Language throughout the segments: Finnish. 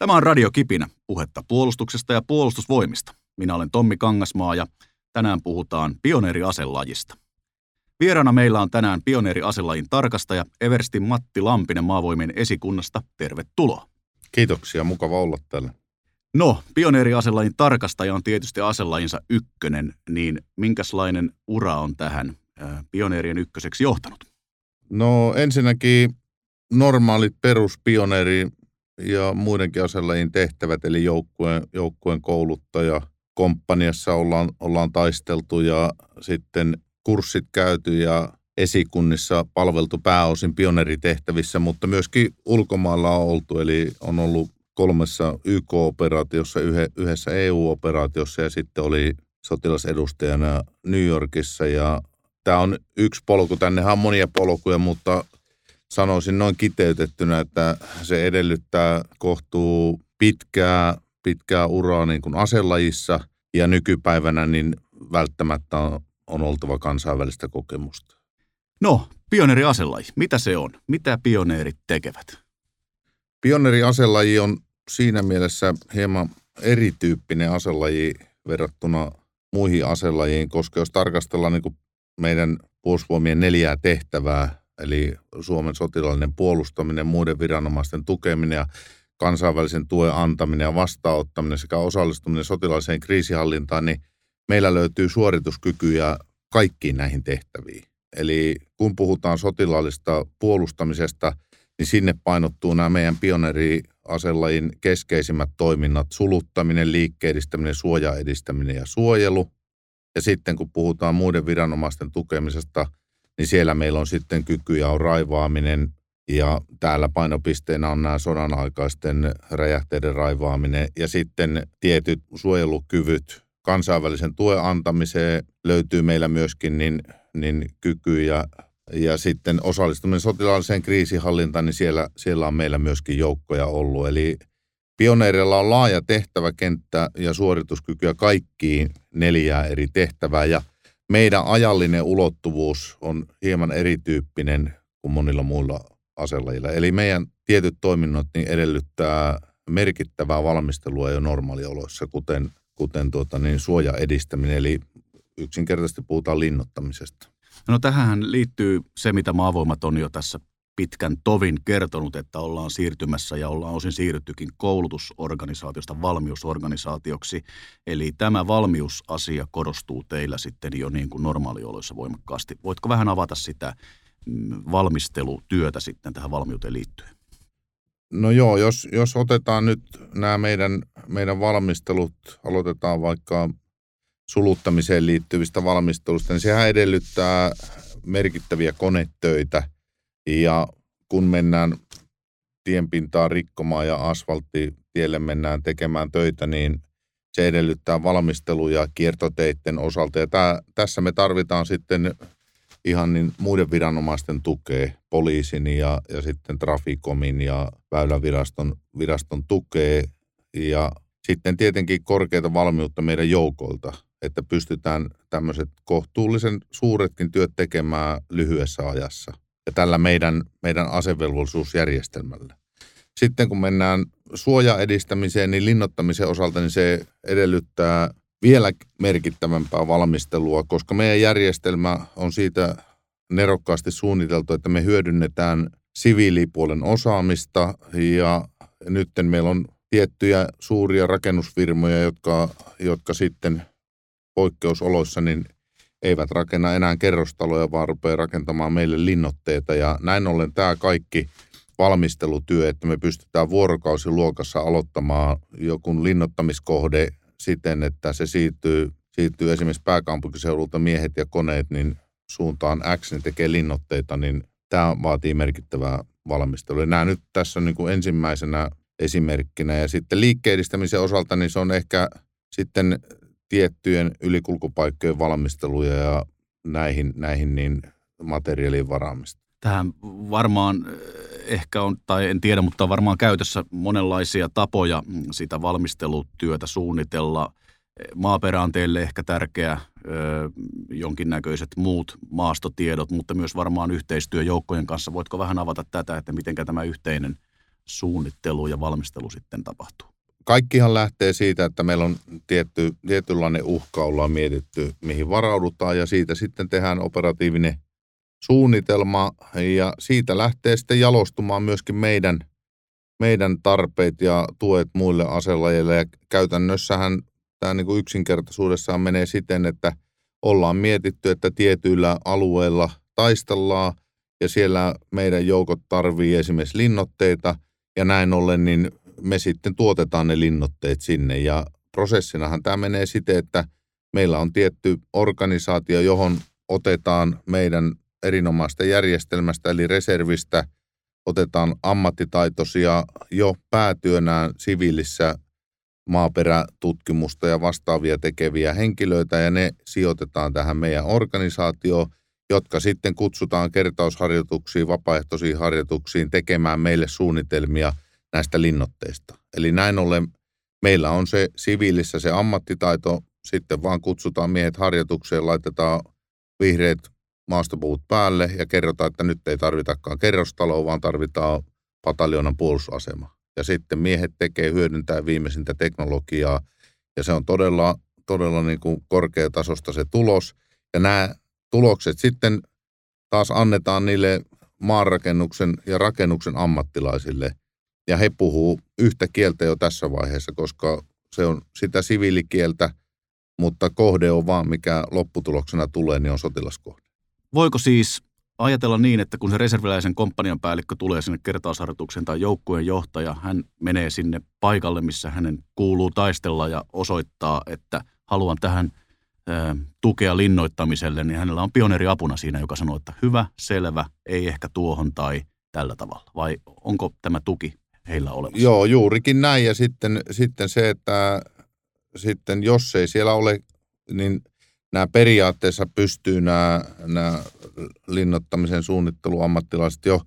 Tämä on Radio Kipinä, puhetta puolustuksesta ja puolustusvoimista. Minä olen Tommi Kangasmaa ja tänään puhutaan pioneeriaselajista. Vieraana meillä on tänään pioneeriaselajin tarkastaja Everstin Matti Lampinen maavoimien esikunnasta. Tervetuloa. Kiitoksia, mukava olla täällä. No, pioneeriaselajin tarkastaja on tietysti aselajinsa ykkönen, niin minkälainen ura on tähän pioneerien ykköseksi johtanut? No ensinnäkin normaalit peruspioneeri ja muidenkin aselajin tehtävät, eli joukkueen, joukkueen kouluttaja, komppaniassa ollaan, ollaan taisteltu ja sitten kurssit käyty ja esikunnissa palveltu pääosin pioneeritehtävissä, mutta myöskin ulkomailla on oltu, eli on ollut kolmessa YK-operaatiossa, yhdessä EU-operaatiossa ja sitten oli sotilasedustajana New Yorkissa. Ja tämä on yksi polku, tännehän on monia polkuja, mutta sanoisin noin kiteytettynä, että se edellyttää kohtuu pitkää, pitkää uraa niin kuin aselajissa ja nykypäivänä niin välttämättä on, on oltava kansainvälistä kokemusta. No, pioneeriaselaji, mitä se on? Mitä pioneerit tekevät? Pioneeriaselaji on siinä mielessä hieman erityyppinen aselaji verrattuna muihin aselajiin, koska jos tarkastellaan niin meidän puolustusvoimien neljää tehtävää, eli Suomen sotilaallinen puolustaminen, muiden viranomaisten tukeminen ja kansainvälisen tuen antaminen ja vastaanottaminen sekä osallistuminen sotilaalliseen kriisihallintaan, niin meillä löytyy suorituskykyjä kaikkiin näihin tehtäviin. Eli kun puhutaan sotilaallista puolustamisesta, niin sinne painottuu nämä meidän pioneeriaselajin keskeisimmät toiminnat, suluttaminen, liikkeedistäminen, suojaedistäminen ja suojelu. Ja sitten kun puhutaan muiden viranomaisten tukemisesta, niin siellä meillä on sitten kykyjä on raivaaminen. Ja täällä painopisteenä on nämä sodan aikaisten räjähteiden raivaaminen. Ja sitten tietyt suojelukyvyt kansainvälisen tuen antamiseen löytyy meillä myöskin niin, niin kykyjä ja sitten osallistuminen sotilaalliseen kriisihallintaan, niin siellä, siellä on meillä myöskin joukkoja ollut. Eli pioneereilla on laaja tehtäväkenttä ja suorituskykyä kaikkiin neljään eri tehtävää ja meidän ajallinen ulottuvuus on hieman erityyppinen kuin monilla muilla aselajilla. Eli meidän tietyt toiminnot niin edellyttää merkittävää valmistelua jo normaalioloissa, kuten, kuten tuota, niin suoja edistäminen, eli yksinkertaisesti puhutaan linnoittamisesta. No tähän liittyy se, mitä maavoimat on jo tässä pitkän tovin kertonut, että ollaan siirtymässä ja ollaan osin siirryttykin koulutusorganisaatiosta valmiusorganisaatioksi. Eli tämä valmiusasia korostuu teillä sitten jo niin kuin normaalioloissa voimakkaasti. Voitko vähän avata sitä mm, valmistelutyötä sitten tähän valmiuteen liittyen? No joo, jos, jos otetaan nyt nämä meidän, meidän valmistelut, aloitetaan vaikka suluttamiseen liittyvistä valmistelusta, niin sehän edellyttää merkittäviä konetöitä – ja kun mennään tienpintaa rikkomaan ja asfalttitielle mennään tekemään töitä, niin se edellyttää valmisteluja kiertoteiden osalta. Ja tää, tässä me tarvitaan sitten ihan niin muiden viranomaisten tukea, poliisin ja, ja sitten Trafikomin ja Väyläviraston viraston tukea. Ja sitten tietenkin korkeita valmiutta meidän joukolta, että pystytään tämmöiset kohtuullisen suuretkin työt tekemään lyhyessä ajassa ja tällä meidän, meidän asevelvollisuusjärjestelmällä. Sitten kun mennään suojaedistämiseen, niin linnottamisen osalta niin se edellyttää vielä merkittävämpää valmistelua, koska meidän järjestelmä on siitä nerokkaasti suunniteltu, että me hyödynnetään siviilipuolen osaamista ja nyt meillä on tiettyjä suuria rakennusfirmoja, jotka, jotka sitten poikkeusoloissa niin eivät rakenna enää kerrostaloja, vaan rupeaa rakentamaan meille linnotteita. Ja näin ollen tämä kaikki valmistelutyö, että me pystytään vuorokausiluokassa aloittamaan joku linnoittamiskohde siten, että se siirtyy, siirtyy esimerkiksi pääkaupunkiseudulta miehet ja koneet niin suuntaan X, niin tekee linnotteita, niin tämä vaatii merkittävää valmistelua. Nämä nyt tässä niin kuin ensimmäisenä esimerkkinä. Ja sitten liikkeedistämisen osalta, niin se on ehkä sitten tiettyjen ylikulkupaikkojen valmisteluja ja näihin, näihin niin materiaalien varaamista. Tähän varmaan eh, ehkä on, tai en tiedä, mutta on varmaan käytössä monenlaisia tapoja sitä valmistelutyötä suunnitella. Maaperä on teille ehkä tärkeä, eh, jonkinnäköiset muut maastotiedot, mutta myös varmaan yhteistyö joukkojen kanssa. Voitko vähän avata tätä, että miten tämä yhteinen suunnittelu ja valmistelu sitten tapahtuu? Kaikkihan lähtee siitä, että meillä on tietty, tietynlainen uhka, ollaan mietitty, mihin varaudutaan ja siitä sitten tehdään operatiivinen suunnitelma ja siitä lähtee sitten jalostumaan myöskin meidän, meidän tarpeet ja tuet muille aselajeille. Ja käytännössähän tämä niin kuin yksinkertaisuudessaan menee siten, että ollaan mietitty, että tietyillä alueilla taistellaan ja siellä meidän joukot tarvii esimerkiksi linnotteita ja näin ollen niin me sitten tuotetaan ne linnotteet sinne. Ja prosessinahan tämä menee siten, että meillä on tietty organisaatio, johon otetaan meidän erinomaista järjestelmästä eli reservistä, otetaan ammattitaitoisia jo päätyönään siviilissä maaperätutkimusta ja vastaavia tekeviä henkilöitä ja ne sijoitetaan tähän meidän organisaatioon, jotka sitten kutsutaan kertausharjoituksiin, vapaaehtoisiin harjoituksiin tekemään meille suunnitelmia näistä linnotteista. Eli näin ollen meillä on se siviilissä se ammattitaito, sitten vaan kutsutaan miehet harjoitukseen, laitetaan vihreät maastopuut päälle ja kerrotaan, että nyt ei tarvitakaan kerrostaloa, vaan tarvitaan pataljonan puolustusasema. Ja sitten miehet tekee hyödyntää viimeisintä teknologiaa ja se on todella, todella niin kuin korkeatasosta se tulos. Ja nämä tulokset sitten taas annetaan niille maanrakennuksen ja rakennuksen ammattilaisille. Ja he puhuu yhtä kieltä jo tässä vaiheessa, koska se on sitä siviilikieltä, mutta kohde on vaan, mikä lopputuloksena tulee, niin on sotilaskohde. Voiko siis ajatella niin, että kun se reserviläisen komppanian päällikkö tulee sinne kertausharjoitukseen tai joukkueen johtaja, hän menee sinne paikalle, missä hänen kuuluu taistella ja osoittaa, että haluan tähän tukea linnoittamiselle, niin hänellä on pioneeri apuna siinä, joka sanoo, että hyvä, selvä, ei ehkä tuohon tai tällä tavalla. Vai onko tämä tuki heillä olemassa? Joo, juurikin näin. Ja sitten, sitten se, että sitten jos ei siellä ole, niin nämä periaatteessa pystyy nämä, nämä linnottamisen suunnitteluammattilaiset jo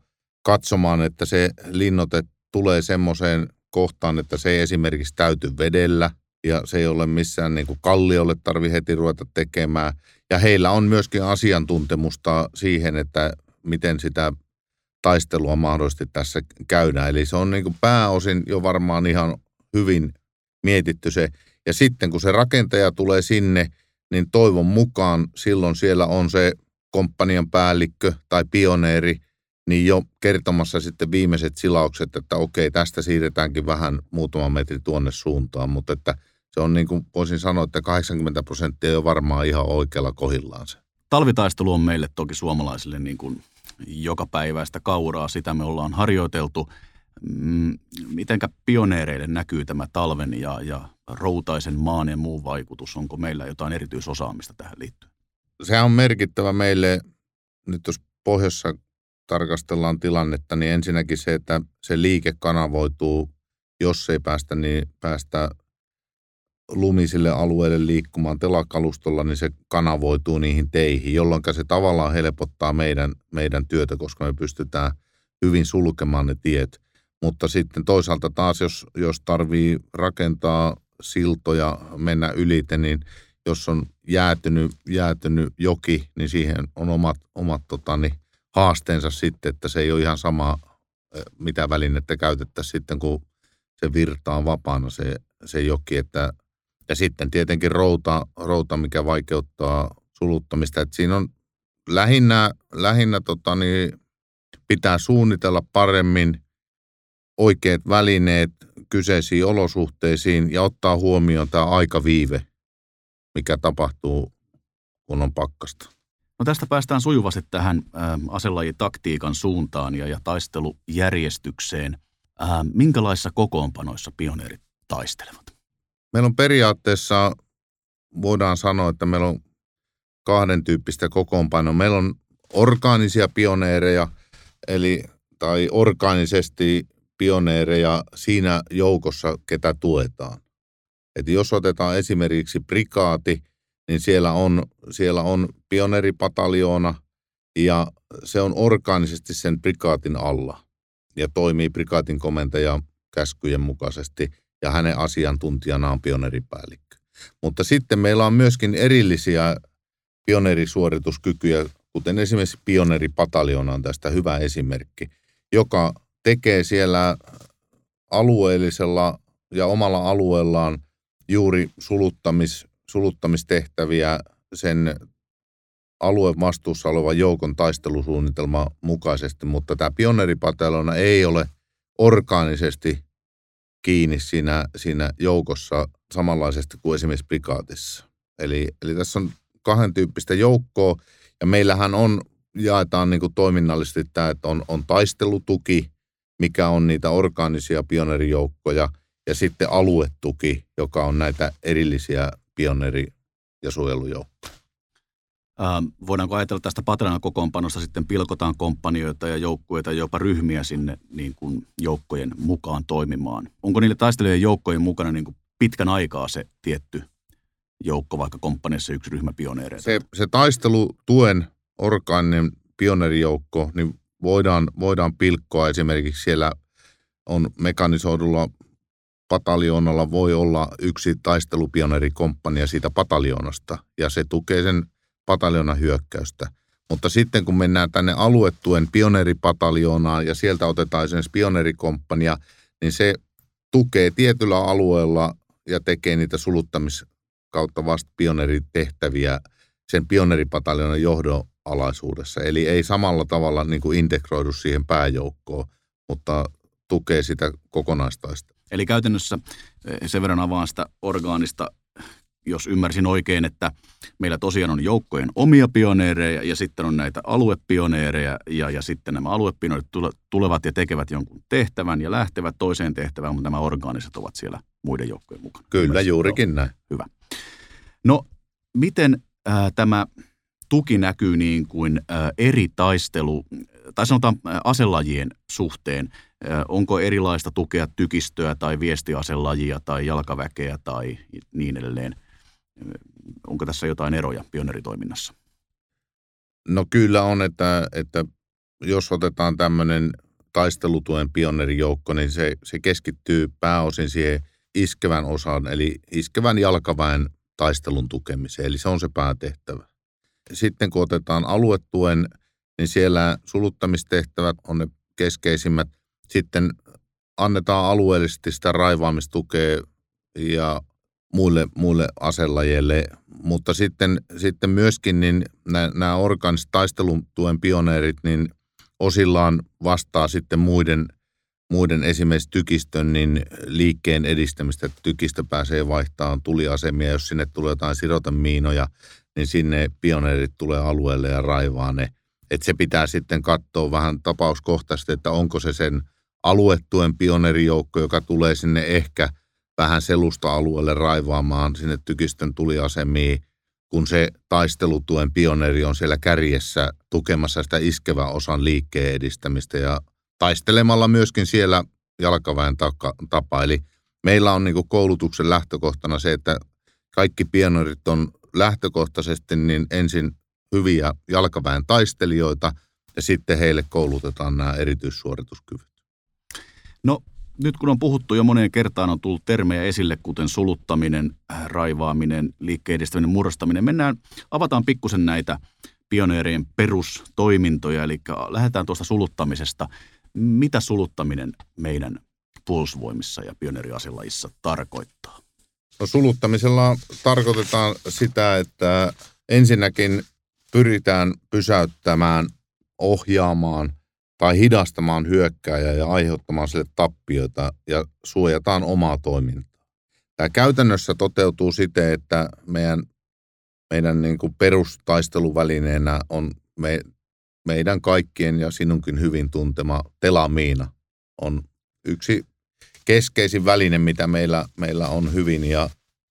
katsomaan, että se linnote tulee semmoiseen kohtaan, että se ei esimerkiksi täyty vedellä ja se ei ole missään niin kuin kalliolle tarvi heti ruveta tekemään. Ja heillä on myöskin asiantuntemusta siihen, että miten sitä taistelua mahdollisesti tässä käydään. Eli se on niin kuin pääosin jo varmaan ihan hyvin mietitty se. Ja sitten kun se rakentaja tulee sinne, niin toivon mukaan silloin siellä on se komppanian päällikkö tai pioneeri, niin jo kertomassa sitten viimeiset silaukset, että okei, tästä siirretäänkin vähän muutama metri tuonne suuntaan, mutta että se on niin kuin voisin sanoa, että 80 prosenttia jo varmaan ihan oikealla kohillaan se. Talvitaistelu on meille toki suomalaisille niin kuin joka päiväistä kauraa, sitä me ollaan harjoiteltu. Mm, mitenkä pioneereille näkyy tämä talven ja, ja routaisen maan ja muun vaikutus? Onko meillä jotain erityisosaamista tähän liittyen? Se on merkittävä meille, nyt jos pohjoissa tarkastellaan tilannetta, niin ensinnäkin se, että se liike kanavoituu, jos ei päästä, niin päästä lumisille alueille liikkumaan telakalustolla, niin se kanavoituu niihin teihin, jolloin se tavallaan helpottaa meidän, meidän työtä, koska me pystytään hyvin sulkemaan ne tiet. Mutta sitten toisaalta taas, jos, jos tarvii rakentaa siltoja mennä ylite, niin jos on jäätynyt, jäätynyt joki, niin siihen on omat, omat tota, niin, haasteensa sitten, että se ei ole ihan sama, mitä välinettä käytettäisiin sitten, kun se virtaa vapaana se, se joki. Että, ja sitten tietenkin routa, routa, mikä vaikeuttaa suluttamista. Että siinä on lähinnä, lähinnä tota, niin, pitää suunnitella paremmin oikeat välineet, kyseisiin olosuhteisiin ja ottaa huomioon tämä aikaviive, mikä tapahtuu, kun on pakkasta. No tästä päästään sujuvasti tähän ä, aselajitaktiikan suuntaan ja, ja taistelujärjestykseen. Minkälaisissa kokoonpanoissa pioneerit taistelevat? Meillä on periaatteessa, voidaan sanoa, että meillä on kahden tyyppistä kokoonpanoa. Meillä on orgaanisia pioneereja, eli tai orgaanisesti pioneereja siinä joukossa, ketä tuetaan. Et jos otetaan esimerkiksi prikaati, niin siellä on, siellä on pioneeripataljoona ja se on orgaanisesti sen prikaatin alla ja toimii prikaatin komentajan käskyjen mukaisesti ja hänen asiantuntijana on pioneeripäällikkö. Mutta sitten meillä on myöskin erillisiä pioneerisuorituskykyjä, kuten esimerkiksi pioneeripataljoona on tästä hyvä esimerkki, joka tekee siellä alueellisella ja omalla alueellaan juuri suluttamis, suluttamistehtäviä sen alueen vastuussa olevan joukon taistelusuunnitelma mukaisesti, mutta tämä pioneeripatelona ei ole orgaanisesti kiinni siinä, siinä joukossa samanlaisesti kuin esimerkiksi prikaatissa. Eli, eli tässä on kahden tyyppistä joukkoa, ja meillähän on, jaetaan niin kuin toiminnallisesti tämä, että on, on taistelutuki, mikä on niitä orgaanisia pioneerijoukkoja, ja sitten aluetuki, joka on näitä erillisiä pioneeri- ja suojelujoukkoja. Ähm, voidaanko ajatella tästä Patreon kokoonpanosta sitten pilkotaan komppanioita ja joukkueita, jopa ryhmiä sinne niin kuin joukkojen mukaan toimimaan? Onko niille taistelijoiden joukkojen mukana niin kuin pitkän aikaa se tietty joukko, vaikka komppaniassa yksi ryhmä pioneereita? Se, se taistelutuen orgaaninen pioneerijoukko, niin voidaan, voidaan pilkkoa esimerkiksi siellä on mekanisoidulla pataljoonalla voi olla yksi taistelupioneerikomppania siitä pataljoonasta, ja se tukee sen pataljonan hyökkäystä. Mutta sitten kun mennään tänne aluetuen pioneeripataljoonaan ja sieltä otetaan esimerkiksi pioneerikomppania, niin se tukee tietyllä alueella ja tekee niitä suluttamis kautta vasta pioneeritehtäviä sen pioneeripataljonan johdon alaisuudessa. Eli ei samalla tavalla niin kuin integroidu siihen pääjoukkoon, mutta tukee sitä kokonaistaista. Eli käytännössä eh, sen verran avaan sitä orgaanista jos ymmärsin oikein, että meillä tosiaan on joukkojen omia pioneereja ja sitten on näitä aluepioneereja ja, ja sitten nämä aluepioneerit tulevat ja tekevät jonkun tehtävän ja lähtevät toiseen tehtävään, mutta nämä orgaaniset ovat siellä muiden joukkojen mukana. Kyllä, Ymmärsin, juurikin joo. näin. Hyvä. No, miten äh, tämä tuki näkyy niin kuin äh, eri taistelu, tai sanotaan äh, aselajien suhteen? Äh, onko erilaista tukea tykistöä tai viestiaselajia tai jalkaväkeä tai niin edelleen? Onko tässä jotain eroja pioneritoiminnassa? No kyllä on, että, että jos otetaan tämmöinen taistelutuen pioneerijoukko, niin se, se keskittyy pääosin siihen iskevän osaan, eli iskevän jalkaväen taistelun tukemiseen, eli se on se päätehtävä. Sitten kun otetaan aluetuen, niin siellä suluttamistehtävät on ne keskeisimmät. Sitten annetaan alueellisesti sitä raivaamistukea ja muille, muille aselajeille, mutta sitten, sitten myöskin niin nämä organiset taistelutuen pioneerit, niin osillaan vastaa sitten muiden, muiden esimerkiksi tykistön niin liikkeen edistämistä, tykistö pääsee vaihtamaan tuliasemia, jos sinne tulee jotain sirotemiinoja, niin sinne pioneerit tulee alueelle ja raivaa ne. Että se pitää sitten katsoa vähän tapauskohtaisesti, että onko se sen aluetuen pioneerijoukko, joka tulee sinne ehkä – vähän selusta-alueelle raivaamaan sinne tykistön tuliasemiin, kun se taistelutuen pioneeri on siellä kärjessä tukemassa sitä iskevän osan liikkeen edistämistä ja taistelemalla myöskin siellä jalkaväen tapa. Eli meillä on niin koulutuksen lähtökohtana se, että kaikki pioneerit on lähtökohtaisesti niin ensin hyviä jalkaväen taistelijoita ja sitten heille koulutetaan nämä erityissuorituskyvyt. No nyt kun on puhuttu jo moneen kertaan, on tullut termejä esille, kuten suluttaminen, äh, raivaaminen, liikkeen edistäminen, murrastaminen. Mennään, avataan pikkusen näitä pioneerien perustoimintoja, eli lähdetään tuosta suluttamisesta. Mitä suluttaminen meidän puolustusvoimissa ja pioneeriaselajissa tarkoittaa? No, suluttamisella tarkoitetaan sitä, että ensinnäkin pyritään pysäyttämään, ohjaamaan – tai hidastamaan hyökkääjää ja aiheuttamaan sille tappioita ja suojataan omaa toimintaa. Tämä käytännössä toteutuu siten, että meidän, meidän niin kuin perustaisteluvälineenä on me, meidän kaikkien ja sinunkin hyvin tuntema telamiina. On yksi keskeisin väline, mitä meillä, meillä on hyvin ja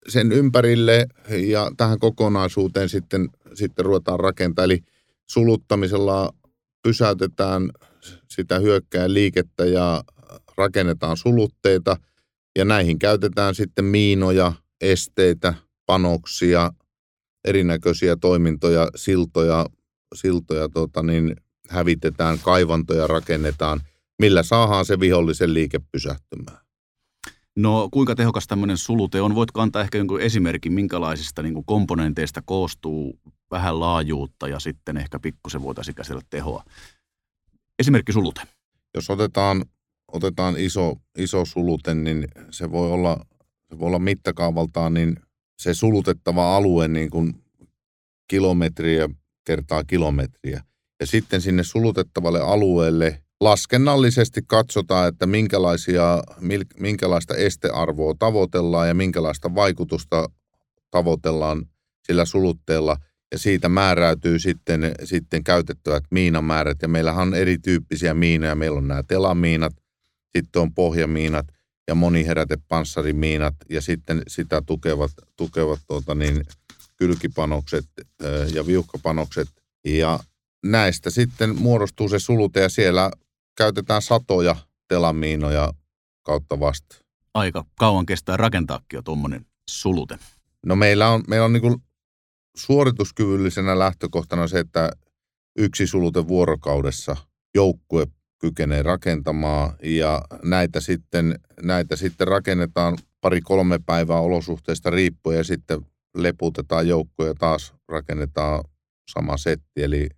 sen ympärille ja tähän kokonaisuuteen sitten, sitten ruvetaan rakentamaan. Eli suluttamisella pysäytetään sitä hyökkää liikettä ja rakennetaan sulutteita ja näihin käytetään sitten miinoja, esteitä, panoksia, erinäköisiä toimintoja, siltoja, siltoja tota niin, hävitetään, kaivantoja rakennetaan, millä saadaan se vihollisen liike pysähtymään. No kuinka tehokas tämmöinen sulute on? Voitko antaa ehkä jonkun esimerkin, minkälaisista niin kuin komponenteista koostuu vähän laajuutta ja sitten ehkä pikkusen voitaisiin käsitellä tehoa? Esimerkki sulute. Jos otetaan otetaan iso, iso sulute, niin se voi olla, se voi olla mittakaavaltaan niin se sulutettava alue niin kuin kilometriä kertaa kilometriä. Ja sitten sinne sulutettavalle alueelle laskennallisesti katsotaan, että minkälaisia, minkälaista estearvoa tavoitellaan ja minkälaista vaikutusta tavoitellaan sillä sulutteella. Ja siitä määräytyy sitten, sitten käytettävät miinamäärät. Ja meillähän on erityyppisiä miinoja. Meillä on nämä telamiinat, sitten on pohjamiinat ja moniherätepanssarimiinat ja sitten sitä tukevat, tukevat tuota niin, kylkipanokset ja viuhkapanokset. Ja näistä sitten muodostuu se sulute ja siellä käytetään satoja telamiinoja kautta vasta. Aika kauan kestää rakentaakin jo tuommoinen sulute. No meillä on, meillä on niin suorituskyvyllisenä lähtökohtana se, että yksi sulute vuorokaudessa joukkue kykenee rakentamaan ja näitä sitten, näitä sitten rakennetaan pari-kolme päivää olosuhteista riippuen ja sitten leputetaan joukkoja ja taas rakennetaan sama setti. Eli,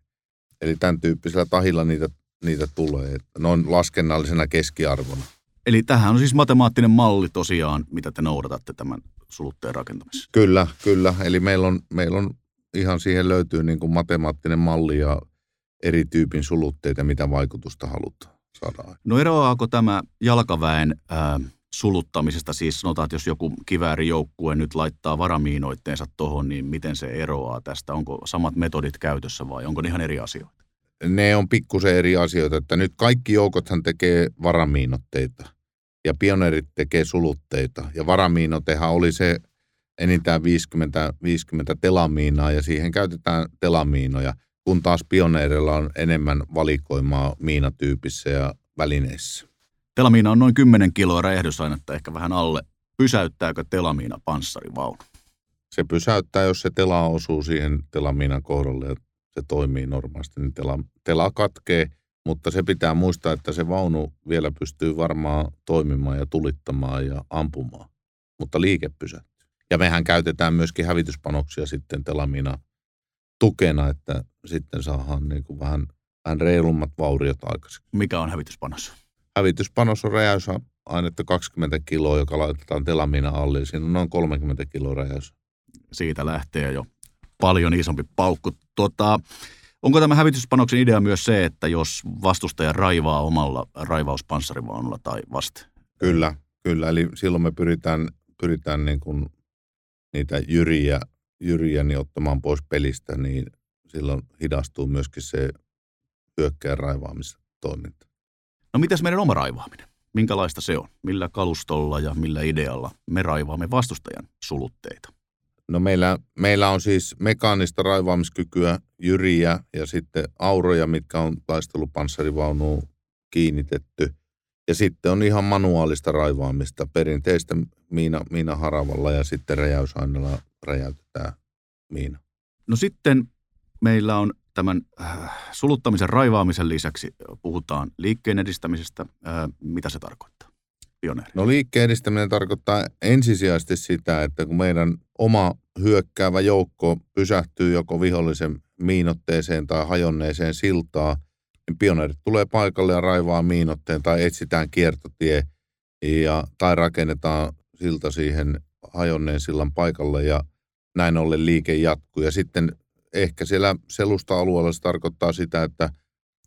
eli tämän tyyppisellä tahilla niitä, niitä tulee, noin laskennallisena keskiarvona. Eli tähän on siis matemaattinen malli tosiaan, mitä te noudatatte tämän sulutteen rakentamisessa. Kyllä, kyllä. Eli meillä on, meillä on ihan siihen löytyy niin kuin matemaattinen malli ja eri tyypin sulutteita, mitä vaikutusta halutaan saada. No eroaako tämä jalkaväen ää, suluttamisesta, siis sanotaan, että jos joku kiväärijoukkue nyt laittaa varamiinoitteensa tuohon, niin miten se eroaa tästä? Onko samat metodit käytössä vai onko ne ihan eri asioita? Ne on pikkusen eri asioita, että nyt kaikki joukothan tekee varamiinotteita ja pioneerit tekee sulutteita. Ja varamiinotehan oli se enintään 50, 50 telamiinaa ja siihen käytetään telamiinoja, kun taas pioneerilla on enemmän valikoimaa miinatyypissä ja välineissä. Telamiina on noin 10 kiloa räjähdysainetta, ehkä vähän alle. Pysäyttääkö telamiina panssarivaunu? Se pysäyttää, jos se tela osuu siihen telamiinan kohdalle ja se toimii normaalisti, niin tela, tela katkee. Mutta se pitää muistaa, että se vaunu vielä pystyy varmaan toimimaan ja tulittamaan ja ampumaan. Mutta liike pysäyttää. Ja mehän käytetään myöskin hävityspanoksia sitten telamiina tukena, että sitten saadaan niin kuin vähän, vähän reilummat vauriot aikaisemmin. Mikä on hävityspanos? Hävityspanos on räjäysainetta 20 kiloa, joka laitetaan telamiina alle. Siinä on noin 30 kiloa räjäys. Siitä lähtee jo paljon isompi paukku. Tota, onko tämä hävityspanoksen idea myös se, että jos vastustaja raivaa omalla raivauspanssarivaunulla tai vasta? Kyllä, kyllä. Eli silloin me pyritään, pyritään niin kuin niitä jyriä, jyriä niin ottamaan pois pelistä, niin silloin hidastuu myöskin se hyökkään raivaamistoiminta. No mitäs meidän oma raivaaminen? Minkälaista se on? Millä kalustolla ja millä idealla me raivaamme vastustajan sulutteita? No meillä, meillä on siis mekaanista raivaamiskykyä, jyriä ja sitten auroja, mitkä on taistelupanssarivaunuun kiinnitetty. Ja sitten on ihan manuaalista raivaamista, perinteistä miina, miina haravalla ja sitten räjäysaineella räjäytetään miina. No sitten meillä on tämän äh, suluttamisen raivaamisen lisäksi puhutaan liikkeen edistämisestä. Äh, mitä se tarkoittaa? Pioneeri. No liikkeen edistäminen tarkoittaa ensisijaisesti sitä, että kun meidän oma hyökkäävä joukko pysähtyy joko vihollisen miinotteeseen tai hajonneeseen siltaan, niin pioneerit tulee paikalle ja raivaa miinotteen tai etsitään kiertotie ja, tai rakennetaan silta siihen hajonneen sillan paikalle ja näin ollen liike jatkuu. Ja sitten ehkä siellä selusta-alueella se tarkoittaa sitä, että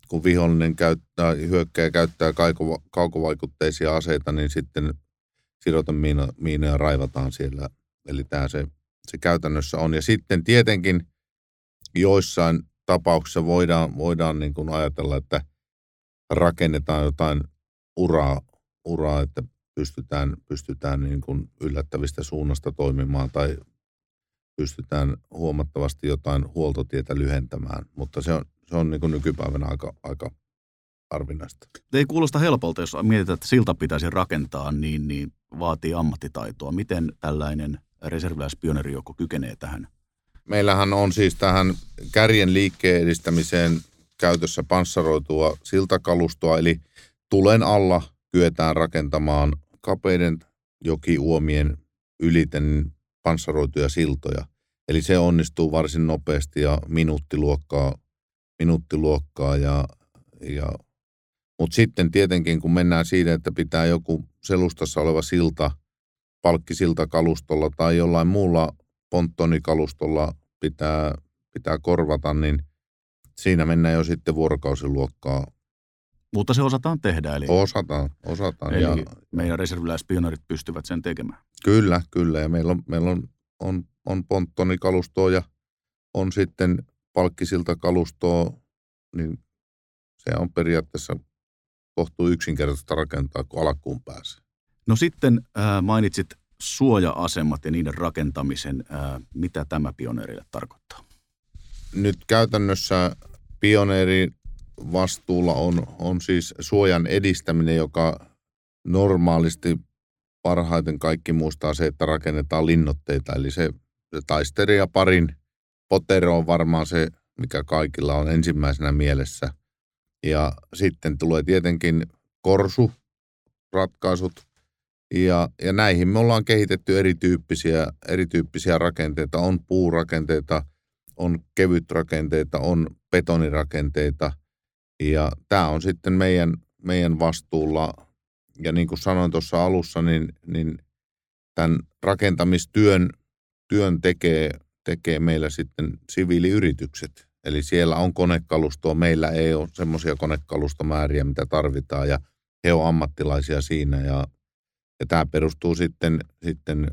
kun vihollinen käyttää, hyökkäjä käyttää kaukovaikutteisia aseita, niin sitten sidotemiinoja raivataan siellä. Eli tämä se, se käytännössä on. Ja sitten tietenkin joissain tapauksissa voidaan, voidaan niin kuin ajatella, että rakennetaan jotain uraa, uraa että pystytään, pystytään niin kuin yllättävistä suunnasta toimimaan tai pystytään huomattavasti jotain huoltotietä lyhentämään, mutta se on, se on niin kuin nykypäivänä aika, aika arvinaista. Ei kuulosta helpolta, jos mietitään, että silta pitäisi rakentaa, niin, niin vaatii ammattitaitoa. Miten tällainen reserviläispioneerijoukko kykenee tähän? Meillähän on siis tähän kärjen liikkeen edistämiseen käytössä panssaroitua siltakalustoa, eli tulen alla kyetään rakentamaan kapeiden jokiuomien yliten panssaroituja siltoja. Eli se onnistuu varsin nopeasti ja minuuttiluokkaa, minuuttiluokkaa ja, ja Mutta sitten tietenkin, kun mennään siitä, että pitää joku selustassa oleva silta, palkkisiltakalustolla tai jollain muulla ponttonikalustolla pitää, pitää korvata, niin siinä mennään jo sitten vuorokausiluokkaa. Mutta se osataan tehdä, eli, Osataan, osataan. eli ja, meidän reserviläispioneerit pystyvät sen tekemään. kyllä, kyllä. Ja meillä on, meillä on, on, on ponttonikalustoa ja on sitten palkkisilta kalustoa, niin se on periaatteessa kohtuu yksinkertaista rakentaa, kun alkuun pääsee. No sitten äh, mainitsit suoja-asemat ja niiden rakentamisen. Äh, mitä tämä pioneerille tarkoittaa? Nyt käytännössä pioneerin vastuulla on, on siis suojan edistäminen, joka normaalisti parhaiten kaikki muistaa se, että rakennetaan linnotteita. Eli se, se taisteri ja parin potero on varmaan se, mikä kaikilla on ensimmäisenä mielessä. Ja sitten tulee tietenkin korsu ratkaisut. Ja, ja näihin me ollaan kehitetty erityyppisiä, erityyppisiä rakenteita. On puurakenteita, on kevytrakenteita, on betonirakenteita. Ja tämä on sitten meidän, meidän vastuulla. Ja niin kuin sanoin tuossa alussa, niin, niin tämän rakentamistyön työn tekee, tekee meillä sitten siviiliyritykset. Eli siellä on konekalustoa, meillä ei ole semmoisia konekalustomääriä, mitä tarvitaan ja he on ammattilaisia siinä ja, ja tämä perustuu sitten, sitten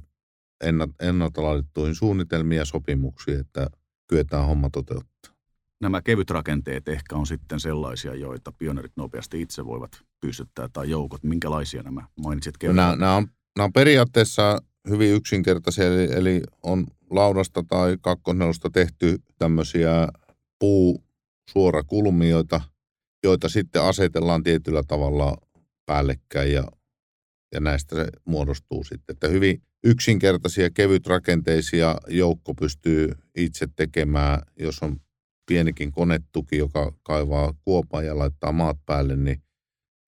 ennalta laadittuihin suunnitelmiin ja sopimuksiin, että kyetään homma toteuttaa. Nämä kevytrakenteet ehkä on sitten sellaisia, joita pioneerit nopeasti itse voivat pystyttää, tai joukot. Minkälaisia nämä mainitsit? No, nämä, nämä, on, nämä on periaatteessa hyvin yksinkertaisia, eli, eli on laudasta tai kakkosnelosta tehty tämmöisiä puusuorakulmioita, joita sitten asetellaan tietyllä tavalla päällekkäin ja, ja näistä se muodostuu sitten. Että hyvin yksinkertaisia, kevytrakenteisia joukko pystyy itse tekemään, jos on pienikin konetuki, joka kaivaa kuopan ja laittaa maat päälle, niin,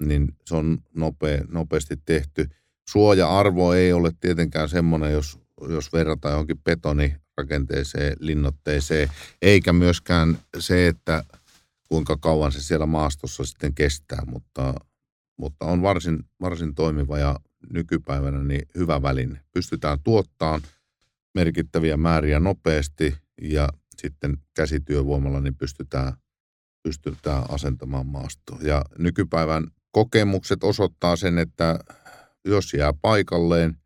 niin se on nopea, nopeasti tehty. Suoja-arvo ei ole tietenkään semmoinen, jos, jos verrataan johonkin betonirakenteeseen, linnotteeseen, eikä myöskään se, että kuinka kauan se siellä maastossa sitten kestää, mutta, mutta on varsin, varsin toimiva ja nykypäivänä niin hyvä väline. Pystytään tuottamaan merkittäviä määriä nopeasti ja sitten käsityövoimalla niin pystytään, pystytään asentamaan maastoa. Ja nykypäivän kokemukset osoittaa sen, että jos jää paikalleen,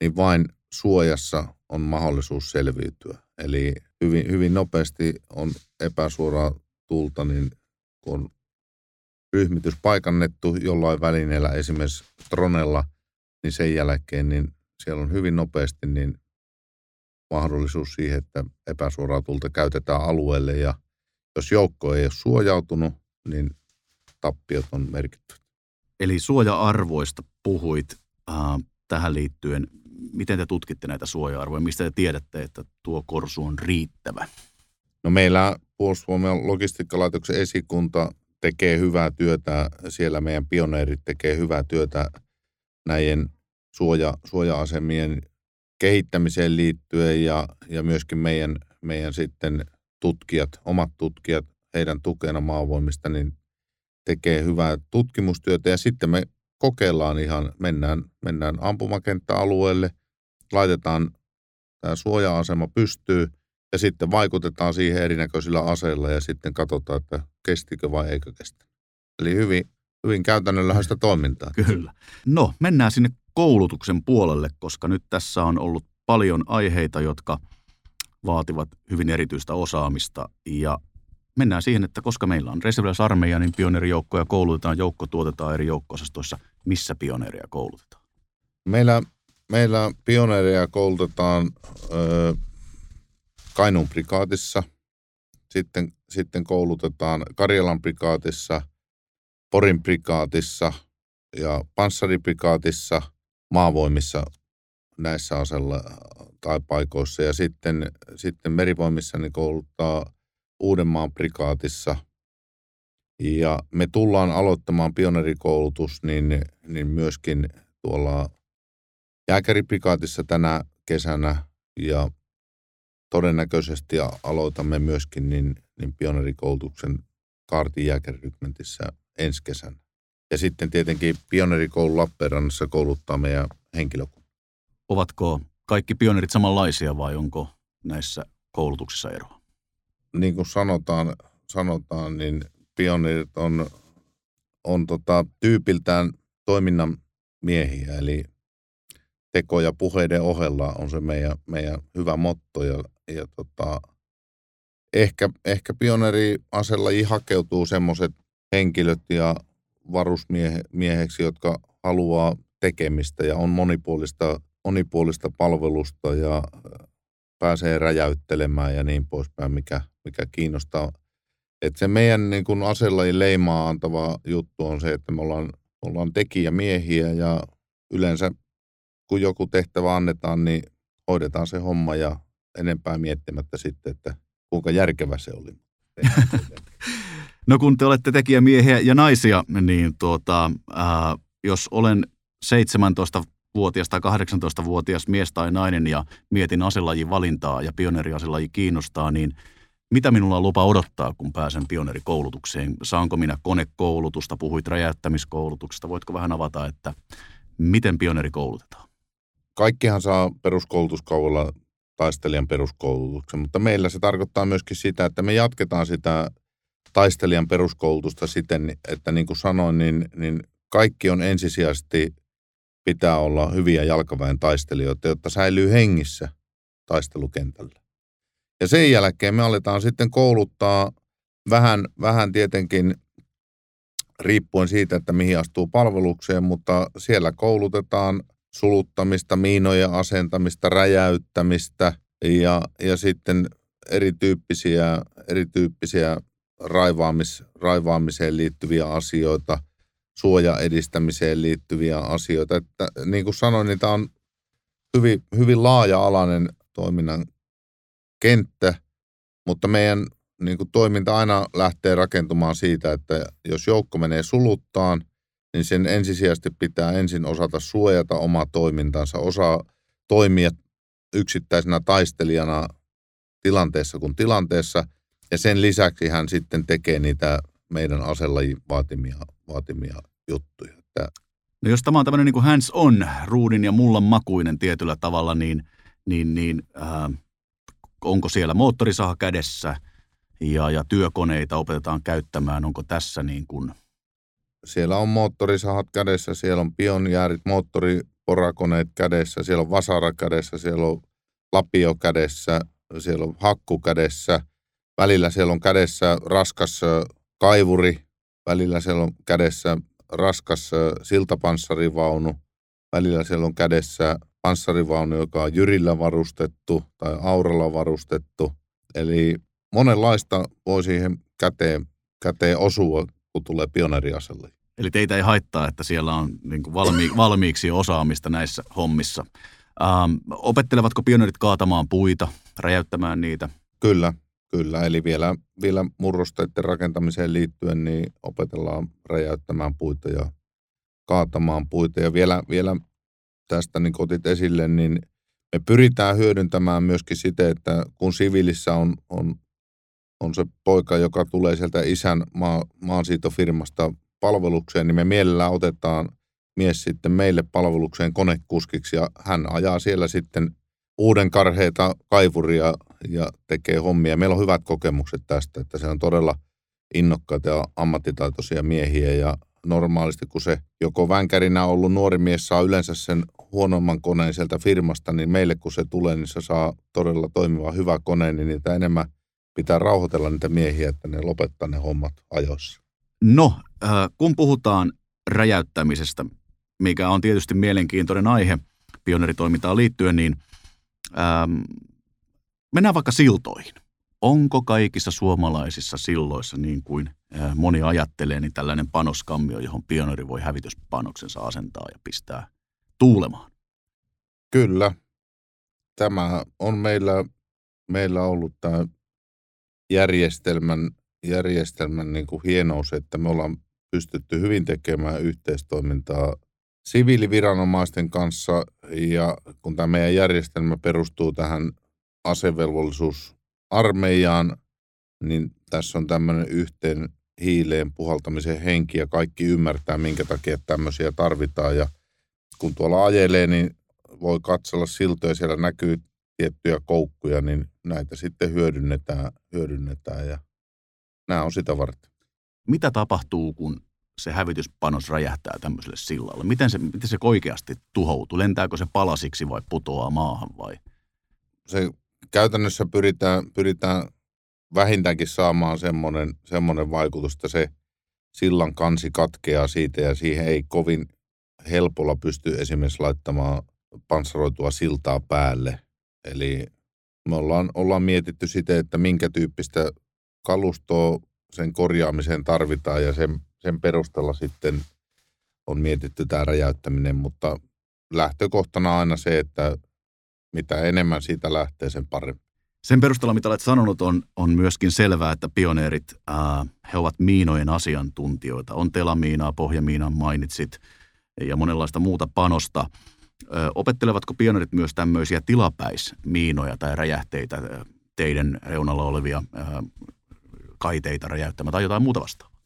niin vain suojassa on mahdollisuus selviytyä. Eli hyvin, hyvin nopeasti on epäsuoraa tulta, niin kun on ryhmitys paikannettu jollain välineellä, esimerkiksi tronella, niin sen jälkeen niin siellä on hyvin nopeasti niin mahdollisuus siihen, että epäsuoraa tulta käytetään alueelle ja jos joukko ei ole suojautunut, niin tappiot on merkitty. Eli suoja-arvoista puhuit äh, tähän liittyen. Miten te tutkitte näitä suoja-arvoja? Mistä te tiedätte, että tuo korsu on riittävä? No meillä Puolustusvoimien logistiikkalaitoksen esikunta tekee hyvää työtä. Siellä meidän pioneerit tekee hyvää työtä näiden suoja, suoja-asemien kehittämiseen liittyen ja, ja myöskin meidän, meidän sitten tutkijat, omat tutkijat, heidän tukena maavoimista, niin tekee hyvää tutkimustyötä ja sitten me kokeillaan ihan, mennään, mennään ampumakenttäalueelle, laitetaan tämä suoja-asema pystyy ja sitten vaikutetaan siihen erinäköisillä aseilla ja sitten katsotaan, että kestikö vai eikö kestä. Eli hyvin, hyvin käytännönläheistä toimintaa. Kyllä. No, mennään sinne koulutuksen puolelle, koska nyt tässä on ollut paljon aiheita, jotka vaativat hyvin erityistä osaamista. Ja mennään siihen, että koska meillä on reserviläisarmeija, niin pioneerijoukkoja koulutetaan, joukko tuotetaan eri joukko-osastoissa. Missä pioneeria koulutetaan? Meillä, meillä pioneereja koulutetaan ö, Kainuun prikaatissa, sitten, sitten koulutetaan Karjalan prikaatissa, Porin prikaatissa ja Panssariprikaatissa – maavoimissa näissä asella tai paikoissa. Ja sitten, sitten merivoimissa niin kouluttaa Uudenmaan prikaatissa. Ja me tullaan aloittamaan pionerikoulutus niin, niin myöskin tuolla jääkäriprikaatissa tänä kesänä ja todennäköisesti aloitamme myöskin niin, niin pionerikoulutuksen kaartin jääkärirykmentissä ensi kesänä. ja sitten tietenkin pioneerikoulu Lappeenrannassa kouluttaa meidän henkilökunta. Ovatko kaikki pioneerit samanlaisia vai onko näissä koulutuksissa eroa? Niin kuin sanotaan, sanotaan niin pioneerit on, on tota, tyypiltään toiminnan miehiä, eli teko- ja puheiden ohella on se meidän, meidän hyvä motto. Ja, ja tota, ehkä, ehkä pioneeriasella hakeutuu semmoiset henkilöt ja varusmieheksi, jotka haluaa tekemistä ja on monipuolista, monipuolista palvelusta ja pääsee räjäyttelemään ja niin poispäin, mikä, mikä kiinnostaa. Et se meidän niin kun aselajin leimaa antava juttu on se, että me ollaan, ollaan tekijämiehiä ja yleensä kun joku tehtävä annetaan, niin hoidetaan se homma ja enempää miettimättä sitten, että kuinka järkevä se oli. No kun te olette tekijämiehiä ja naisia, niin tuota, ää, jos olen 17-vuotias tai 18-vuotias mies tai nainen ja mietin aselajin valintaa ja pioneeriaselaji kiinnostaa, niin mitä minulla on lupa odottaa, kun pääsen pioneerikoulutukseen? Saanko minä konekoulutusta? Puhuit räjäyttämiskoulutuksesta. Voitko vähän avata, että miten pioneeri koulutetaan? Kaikkihan saa peruskoulutuskaudella taistelijan peruskoulutuksen, mutta meillä se tarkoittaa myöskin sitä, että me jatketaan sitä taistelijan peruskoulutusta siten, että niin kuin sanoin, niin, niin kaikki on ensisijaisesti pitää olla hyviä jalkaväen taistelijoita, jotta säilyy hengissä taistelukentällä. Ja sen jälkeen me aletaan sitten kouluttaa vähän, vähän tietenkin riippuen siitä, että mihin astuu palvelukseen, mutta siellä koulutetaan suluttamista, miinojen asentamista, räjäyttämistä ja, ja sitten erityyppisiä, erityyppisiä raivaamis, raivaamiseen liittyviä asioita, suoja edistämiseen liittyviä asioita. Että, niin kuin sanoin, niin tämä on hyvin, hyvin laaja-alainen toiminnan kenttä, mutta meidän niin kuin toiminta aina lähtee rakentumaan siitä, että jos joukko menee suluttaan, niin sen ensisijaisesti pitää ensin osata suojata omaa toimintansa, osaa toimia yksittäisenä taistelijana tilanteessa kuin tilanteessa – ja sen lisäksi hän sitten tekee niitä meidän aselajin vaatimia, vaatimia juttuja. Että no jos tämä on tämmöinen niin hands on, ruudin ja mullan makuinen tietyllä tavalla, niin, niin, niin äh, onko siellä moottorisaha kädessä ja, ja työkoneita opetetaan käyttämään, onko tässä niin kuin... Siellä on moottorisahat kädessä, siellä on pionjäärit, moottoriporakoneet kädessä, siellä on vasara kädessä, siellä on lapio kädessä, siellä on hakku kädessä – Välillä siellä on kädessä raskas kaivuri, välillä siellä on kädessä raskas siltapanssarivaunu, välillä siellä on kädessä panssarivaunu, joka on jyrillä varustettu tai auralla varustettu. Eli monenlaista voi siihen käteen, käteen osua, kun tulee pioneeriaselle. Eli teitä ei haittaa, että siellä on niin kuin valmi, valmiiksi osaamista näissä hommissa. Ähm, opettelevatko pioneerit kaatamaan puita, räjäyttämään niitä? Kyllä, Kyllä, eli vielä, vielä murrosteiden rakentamiseen liittyen niin opetellaan räjäyttämään puita ja kaatamaan puita. Ja vielä, vielä tästä niin otit esille, niin me pyritään hyödyntämään myöskin sitä, että kun siviilissä on, on, on se poika, joka tulee sieltä isän maa, maansiitofirmasta palvelukseen, niin me mielellään otetaan mies sitten meille palvelukseen konekuskiksi ja hän ajaa siellä sitten uuden karheita kaivuria ja tekee hommia. Meillä on hyvät kokemukset tästä, että se on todella innokkaita ja ammattitaitoisia miehiä ja normaalisti, kun se joko vänkärinä ollut nuori mies saa yleensä sen huonomman koneen sieltä firmasta, niin meille kun se tulee, niin se saa todella toimiva hyvä kone, niin niitä enemmän pitää rauhoitella niitä miehiä, että ne lopettaa ne hommat ajoissa. No, äh, kun puhutaan räjäyttämisestä, mikä on tietysti mielenkiintoinen aihe pioneritoimintaan liittyen, niin ähm, Mennään vaikka siltoihin. Onko kaikissa suomalaisissa silloissa, niin kuin moni ajattelee, niin tällainen panoskammio, johon pioneri voi hävityspanoksensa asentaa ja pistää tuulemaan? Kyllä. Tämä on meillä, meillä ollut tämä järjestelmän, järjestelmän niin kuin hienous, että me ollaan pystytty hyvin tekemään yhteistoimintaa siviiliviranomaisten kanssa ja kun tämä meidän järjestelmä perustuu tähän asevelvollisuus armeijaan, niin tässä on tämmöinen yhteen, hiileen puhaltamisen henki ja kaikki ymmärtää, minkä takia tämmöisiä tarvitaan. Ja kun tuolla ajelee, niin voi katsella siltoja, siellä näkyy tiettyjä koukkuja, niin näitä sitten hyödynnetään, hyödynnetään ja nämä on sitä varten. Mitä tapahtuu, kun se hävityspanos räjähtää tämmöiselle sillalle? Miten se, miten se oikeasti tuhoutuu? Lentääkö se palasiksi vai putoaa maahan vai? Se käytännössä pyritään, pyritään vähintäänkin saamaan semmoinen, semmoinen vaikutus, että se sillan kansi katkeaa siitä ja siihen ei kovin helpolla pysty esimerkiksi laittamaan panssaroitua siltaa päälle. Eli me ollaan, ollaan mietitty sitä, että minkä tyyppistä kalustoa sen korjaamiseen tarvitaan ja sen, sen perusteella sitten on mietitty tämä räjäyttäminen, mutta lähtökohtana aina se, että mitä enemmän siitä lähtee, sen parempi. Sen perusteella, mitä olet sanonut, on, on myöskin selvää, että pioneerit, ää, he ovat miinojen asiantuntijoita. On telamiinaa, pohjamiinaa mainitsit ja monenlaista muuta panosta. Ö, opettelevatko pioneerit myös tämmöisiä tilapäismiinoja tai räjähteitä, teidän reunalla olevia ää, kaiteita räjäyttämään tai jotain muuta vastaavaa?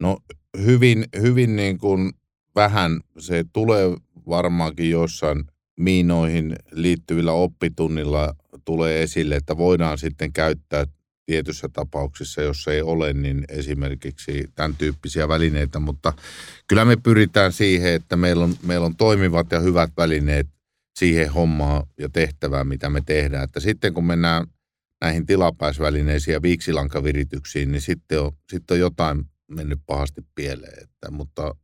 No hyvin, hyvin niin kuin vähän se tulee varmaankin jossain miinoihin liittyvillä oppitunnilla tulee esille, että voidaan sitten käyttää tietyissä tapauksissa, jos ei ole, niin esimerkiksi tämän tyyppisiä välineitä, mutta kyllä me pyritään siihen, että meillä on, meillä on toimivat ja hyvät välineet siihen hommaan ja tehtävään, mitä me tehdään. Että sitten kun mennään näihin tilapäisvälineisiin ja viiksilankavirityksiin, niin sitten on, sitten on jotain mennyt pahasti pieleen. Että, mutta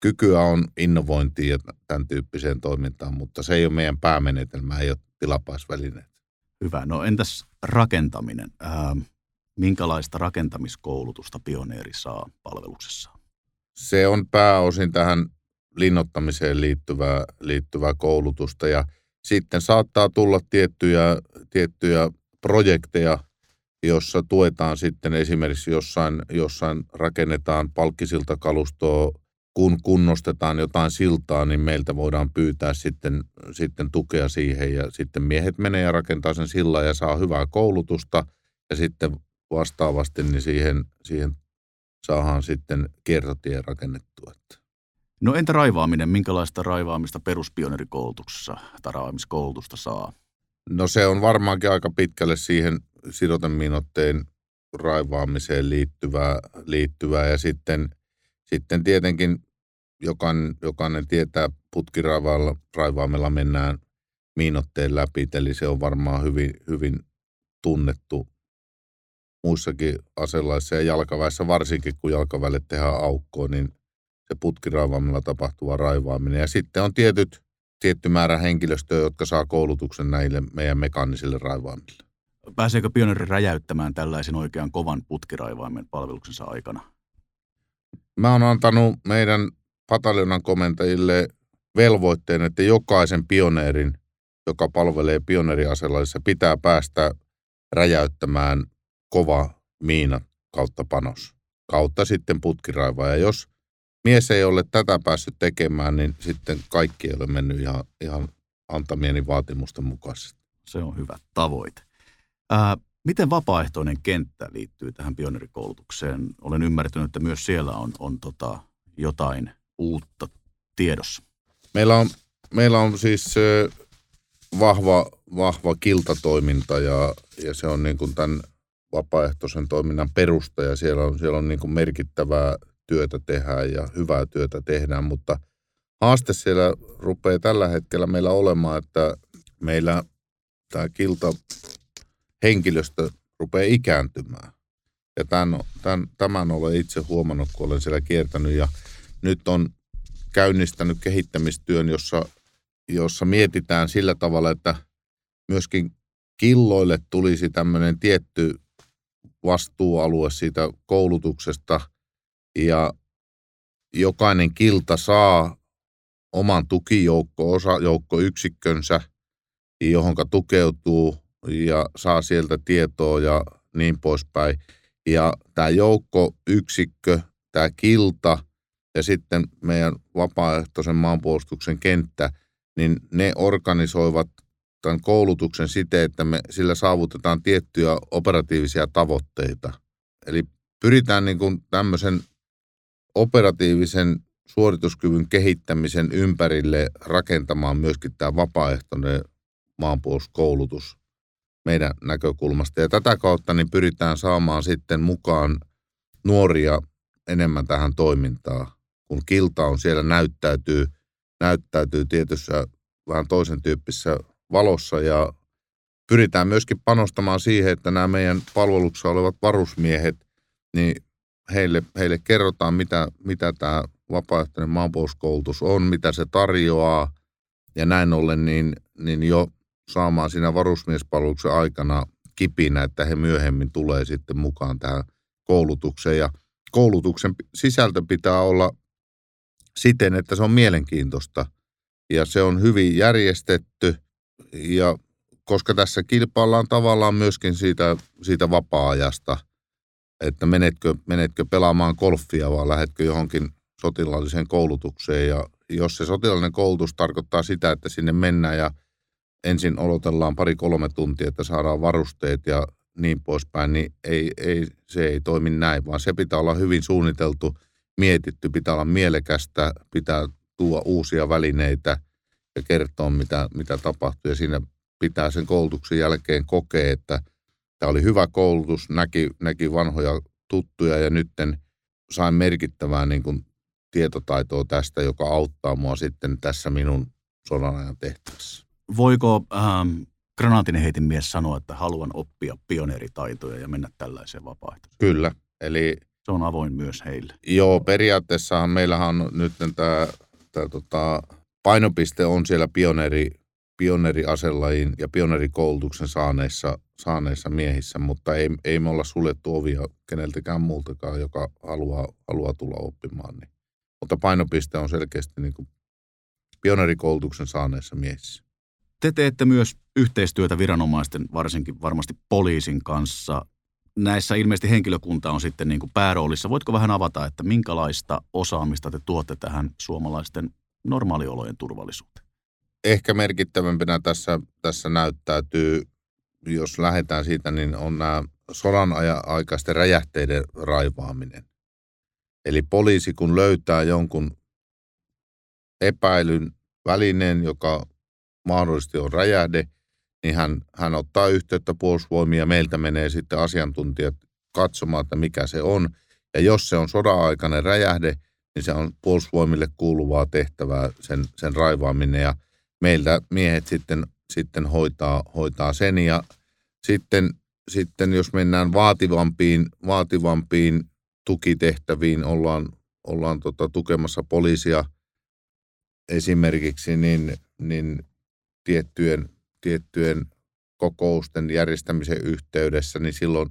kykyä on innovointiin ja tämän tyyppiseen toimintaan, mutta se ei ole meidän päämenetelmä, ei ole tilapäisvälineet. Hyvä. No entäs rakentaminen? Ää, minkälaista rakentamiskoulutusta pioneeri saa palveluksessa? Se on pääosin tähän linnoittamiseen liittyvää, liittyvää koulutusta ja sitten saattaa tulla tiettyjä, tiettyjä projekteja, jossa tuetaan sitten esimerkiksi jossain, jossain rakennetaan palkkisilta kalustoa kun kunnostetaan jotain siltaa, niin meiltä voidaan pyytää sitten, sitten tukea siihen ja sitten miehet menee ja rakentaa sen sillan ja saa hyvää koulutusta ja sitten vastaavasti niin siihen, siihen saadaan sitten kiertotie rakennettua. No entä raivaaminen? Minkälaista raivaamista peruspionerikoulutuksessa tai raivaamiskoulutusta saa? No se on varmaankin aika pitkälle siihen sidoteminotteen raivaamiseen liittyvää, liittyvää ja sitten – sitten tietenkin jokainen, jokainen tietää putkiraivaamella mennään miinotteen läpi, eli se on varmaan hyvin, hyvin tunnettu muissakin aselaissa ja jalkaväessä, varsinkin kun jalkaväelle tehdään aukkoa, niin se putkiraivaamella tapahtuva raivaaminen. Ja sitten on tietyt, tietty määrä henkilöstöä, jotka saa koulutuksen näille meidän mekaanisille raivaamille. Pääseekö pioneeri räjäyttämään tällaisen oikean kovan putkiraivaimen palveluksensa aikana? Mä oon antanut meidän pataljonan komentajille velvoitteen, että jokaisen pioneerin, joka palvelee pioneeriaselaisissa, pitää päästä räjäyttämään kova miina kautta panos, kautta sitten putkiraiva. Ja jos mies ei ole tätä päässyt tekemään, niin sitten kaikki ei ole mennyt ihan, ihan antamieni vaatimusten mukaisesti. Se on hyvä tavoite. Ää, Miten vapaaehtoinen kenttä liittyy tähän pioneerikoulutukseen? Olen ymmärtänyt, että myös siellä on, on tota jotain uutta tiedossa. Meillä on, meillä on siis vahva, vahva kiltatoiminta ja, ja se on niin kuin tämän vapaaehtoisen toiminnan perusta ja siellä on, siellä on niin kuin merkittävää työtä tehdään ja hyvää työtä tehdään, mutta haaste siellä rupeaa tällä hetkellä meillä olemaan, että meillä tämä kilta henkilöstö rupeaa ikääntymään. Ja tämän, tämän, tämän olen itse huomannut, kun olen siellä kiertänyt ja nyt on käynnistänyt kehittämistyön, jossa, jossa mietitään sillä tavalla, että myöskin killoille tulisi tämmöinen tietty vastuualue siitä koulutuksesta ja jokainen kilta saa oman tukijoukko, osajoukkoyksikkönsä, johonka tukeutuu ja saa sieltä tietoa ja niin poispäin. Ja tämä joukkoyksikkö, tämä kilta ja sitten meidän vapaaehtoisen maanpuolustuksen kenttä, niin ne organisoivat tämän koulutuksen siten, että me sillä saavutetaan tiettyjä operatiivisia tavoitteita. Eli pyritään niin kuin tämmöisen operatiivisen suorituskyvyn kehittämisen ympärille rakentamaan myöskin tämä vapaaehtoinen maanpuolustuskoulutus meidän näkökulmasta. Ja tätä kautta niin pyritään saamaan sitten mukaan nuoria enemmän tähän toimintaan, kun kilta on siellä näyttäytyy, näyttäytyy tietyssä vähän toisen tyyppisessä valossa. Ja pyritään myöskin panostamaan siihen, että nämä meidän palveluksessa olevat varusmiehet, niin heille, heille kerrotaan, mitä, mitä tämä vapaaehtoinen maanpuolustuskoulutus on, mitä se tarjoaa, ja näin ollen niin, niin jo saamaan siinä varusmiespalveluksen aikana kipinä, että he myöhemmin tulee sitten mukaan tähän koulutukseen. Ja koulutuksen sisältö pitää olla siten, että se on mielenkiintoista. Ja se on hyvin järjestetty. Ja koska tässä kilpaillaan tavallaan myöskin siitä, siitä vapaa-ajasta, että menetkö, menetkö pelaamaan golfia vai lähdetkö johonkin sotilaalliseen koulutukseen. Ja jos se sotilaallinen koulutus tarkoittaa sitä, että sinne mennään ja ensin odotellaan pari-kolme tuntia, että saadaan varusteet ja niin poispäin, niin ei, ei, se ei toimi näin, vaan se pitää olla hyvin suunniteltu, mietitty, pitää olla mielekästä, pitää tuoda uusia välineitä ja kertoa, mitä, mitä tapahtuu. Ja siinä pitää sen koulutuksen jälkeen kokea, että tämä oli hyvä koulutus, näki, näki vanhoja tuttuja ja nytten sain merkittävää niin kuin tietotaitoa tästä, joka auttaa mua sitten tässä minun sodan ajan tehtävässä. Voiko ähm, granaatinen heitin mies sanoa, että haluan oppia pioneeritaitoja ja mennä tällaiseen vapaaehtoiseen? Kyllä, eli... Se on avoin myös heille. Joo, periaatteessahan meillähän on nyt tämä, tämä tota, painopiste on siellä pioneeri, pioneeriaselajin ja pioneerikoulutuksen saaneissa, saaneissa miehissä, mutta ei, ei me olla suljettu ovia keneltäkään muultakaan, joka haluaa, haluaa tulla oppimaan. Niin. Mutta painopiste on selkeästi niin kuin pioneerikoulutuksen saaneissa miehissä. Te teette myös yhteistyötä viranomaisten, varsinkin varmasti poliisin kanssa. Näissä ilmeisesti henkilökunta on sitten niin kuin pääroolissa. Voitko vähän avata, että minkälaista osaamista te tuotte tähän suomalaisten normaaliolojen turvallisuuteen? Ehkä merkittävämpänä tässä, tässä näyttäytyy, jos lähdetään siitä, niin on nämä sodan aikaisten räjähteiden raivaaminen. Eli poliisi kun löytää jonkun epäilyn välineen, joka mahdollisesti on räjähde, niin hän, hän ottaa yhteyttä puolustusvoimia meiltä menee sitten asiantuntijat katsomaan, että mikä se on. Ja jos se on sodan-aikainen räjähde, niin se on puolustusvoimille kuuluvaa tehtävää sen, sen raivaaminen ja meiltä miehet sitten, sitten hoitaa, hoitaa sen ja sitten, sitten jos mennään vaativampiin, vaativampiin tukitehtäviin, ollaan, ollaan tota, tukemassa poliisia esimerkiksi, niin, niin tiettyjen, tiettyjen kokousten järjestämisen yhteydessä, niin silloin,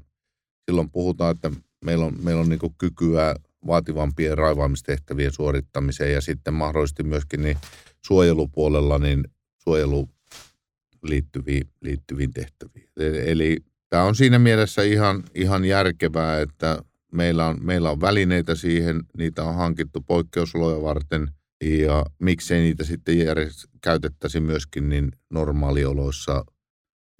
silloin puhutaan, että meillä on, meillä on niin kykyä vaativampien raivaamistehtävien suorittamiseen ja sitten mahdollisesti myöskin niin suojelupuolella niin suojelu liittyviin, liittyviin tehtäviin. E, eli tämä on siinä mielessä ihan, ihan järkevää, että meillä on, meillä on välineitä siihen, niitä on hankittu poikkeusoloja varten – ja miksei niitä sitten järjest- käytettäisi myöskin niin normaalioloissa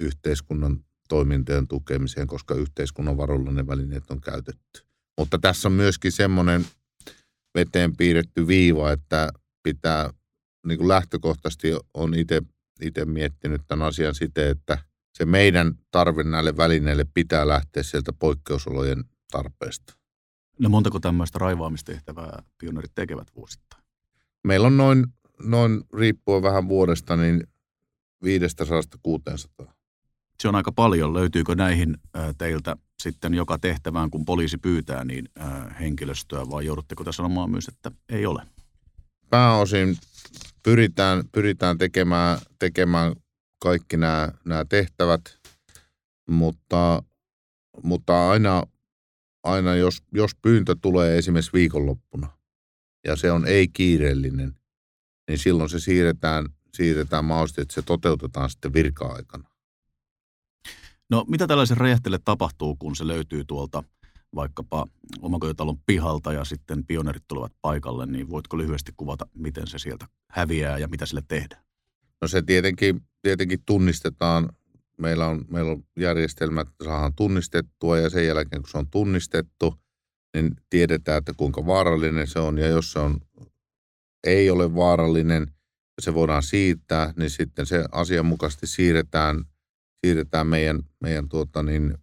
yhteiskunnan toimintojen tukemiseen, koska yhteiskunnan varoilla ne välineet on käytetty. Mutta tässä on myöskin semmoinen veteen piirretty viiva, että pitää niin kuin lähtökohtaisesti on itse miettinyt tämän asian siten, että se meidän tarve näille välineille pitää lähteä sieltä poikkeusolojen tarpeesta. No montako tämmöistä raivaamistehtävää pioneerit tekevät vuosittain? Meillä on noin, noin riippuen vähän vuodesta, niin 500-600. Se on aika paljon. Löytyykö näihin teiltä sitten joka tehtävään, kun poliisi pyytää, niin henkilöstöä vai joudutteko tässä sanomaan myös, että ei ole? Pääosin pyritään, pyritään tekemään, tekemään kaikki nämä, nämä tehtävät, mutta, mutta aina, aina jos, jos pyyntö tulee esimerkiksi viikonloppuna, ja se on ei-kiireellinen, niin silloin se siirretään, siirretään mahdollisesti, että se toteutetaan sitten virka-aikana. No mitä tällaisen räjähteelle tapahtuu, kun se löytyy tuolta vaikkapa omakotitalon pihalta ja sitten pionerit tulevat paikalle, niin voitko lyhyesti kuvata, miten se sieltä häviää ja mitä sille tehdään? No se tietenkin, tietenkin tunnistetaan. Meillä on, meillä on järjestelmät, saadaan tunnistettua ja sen jälkeen kun se on tunnistettu, niin tiedetään, että kuinka vaarallinen se on. Ja jos se on, ei ole vaarallinen se voidaan siirtää, niin sitten se asianmukaisesti siirretään, siirretään meidän, meidän tuota niin,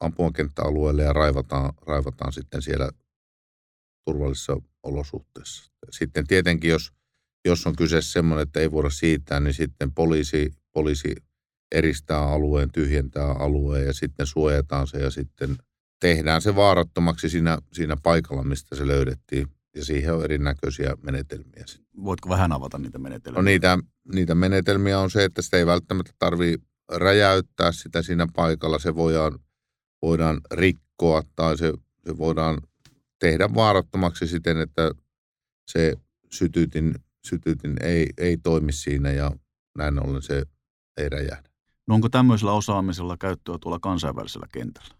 ampumakenttäalueelle ja raivataan, raivataan sitten siellä turvallisissa olosuhteissa. Sitten tietenkin, jos, jos on kyse semmoinen, että ei voida siirtää, niin sitten poliisi, poliisi eristää alueen, tyhjentää alueen ja sitten suojataan se ja sitten tehdään se vaarattomaksi siinä, siinä paikalla, mistä se löydettiin. Ja siihen on erinäköisiä menetelmiä. Voitko vähän avata niitä menetelmiä? No niitä, niitä menetelmiä on se, että sitä ei välttämättä tarvitse räjäyttää sitä siinä paikalla. Se voidaan, voidaan rikkoa tai se, se voidaan tehdä vaarattomaksi siten, että se sytytin, sytytin ei, ei toimi siinä ja näin ollen se ei räjähdä. No onko tämmöisellä osaamisella käyttöä tuolla kansainvälisellä kentällä?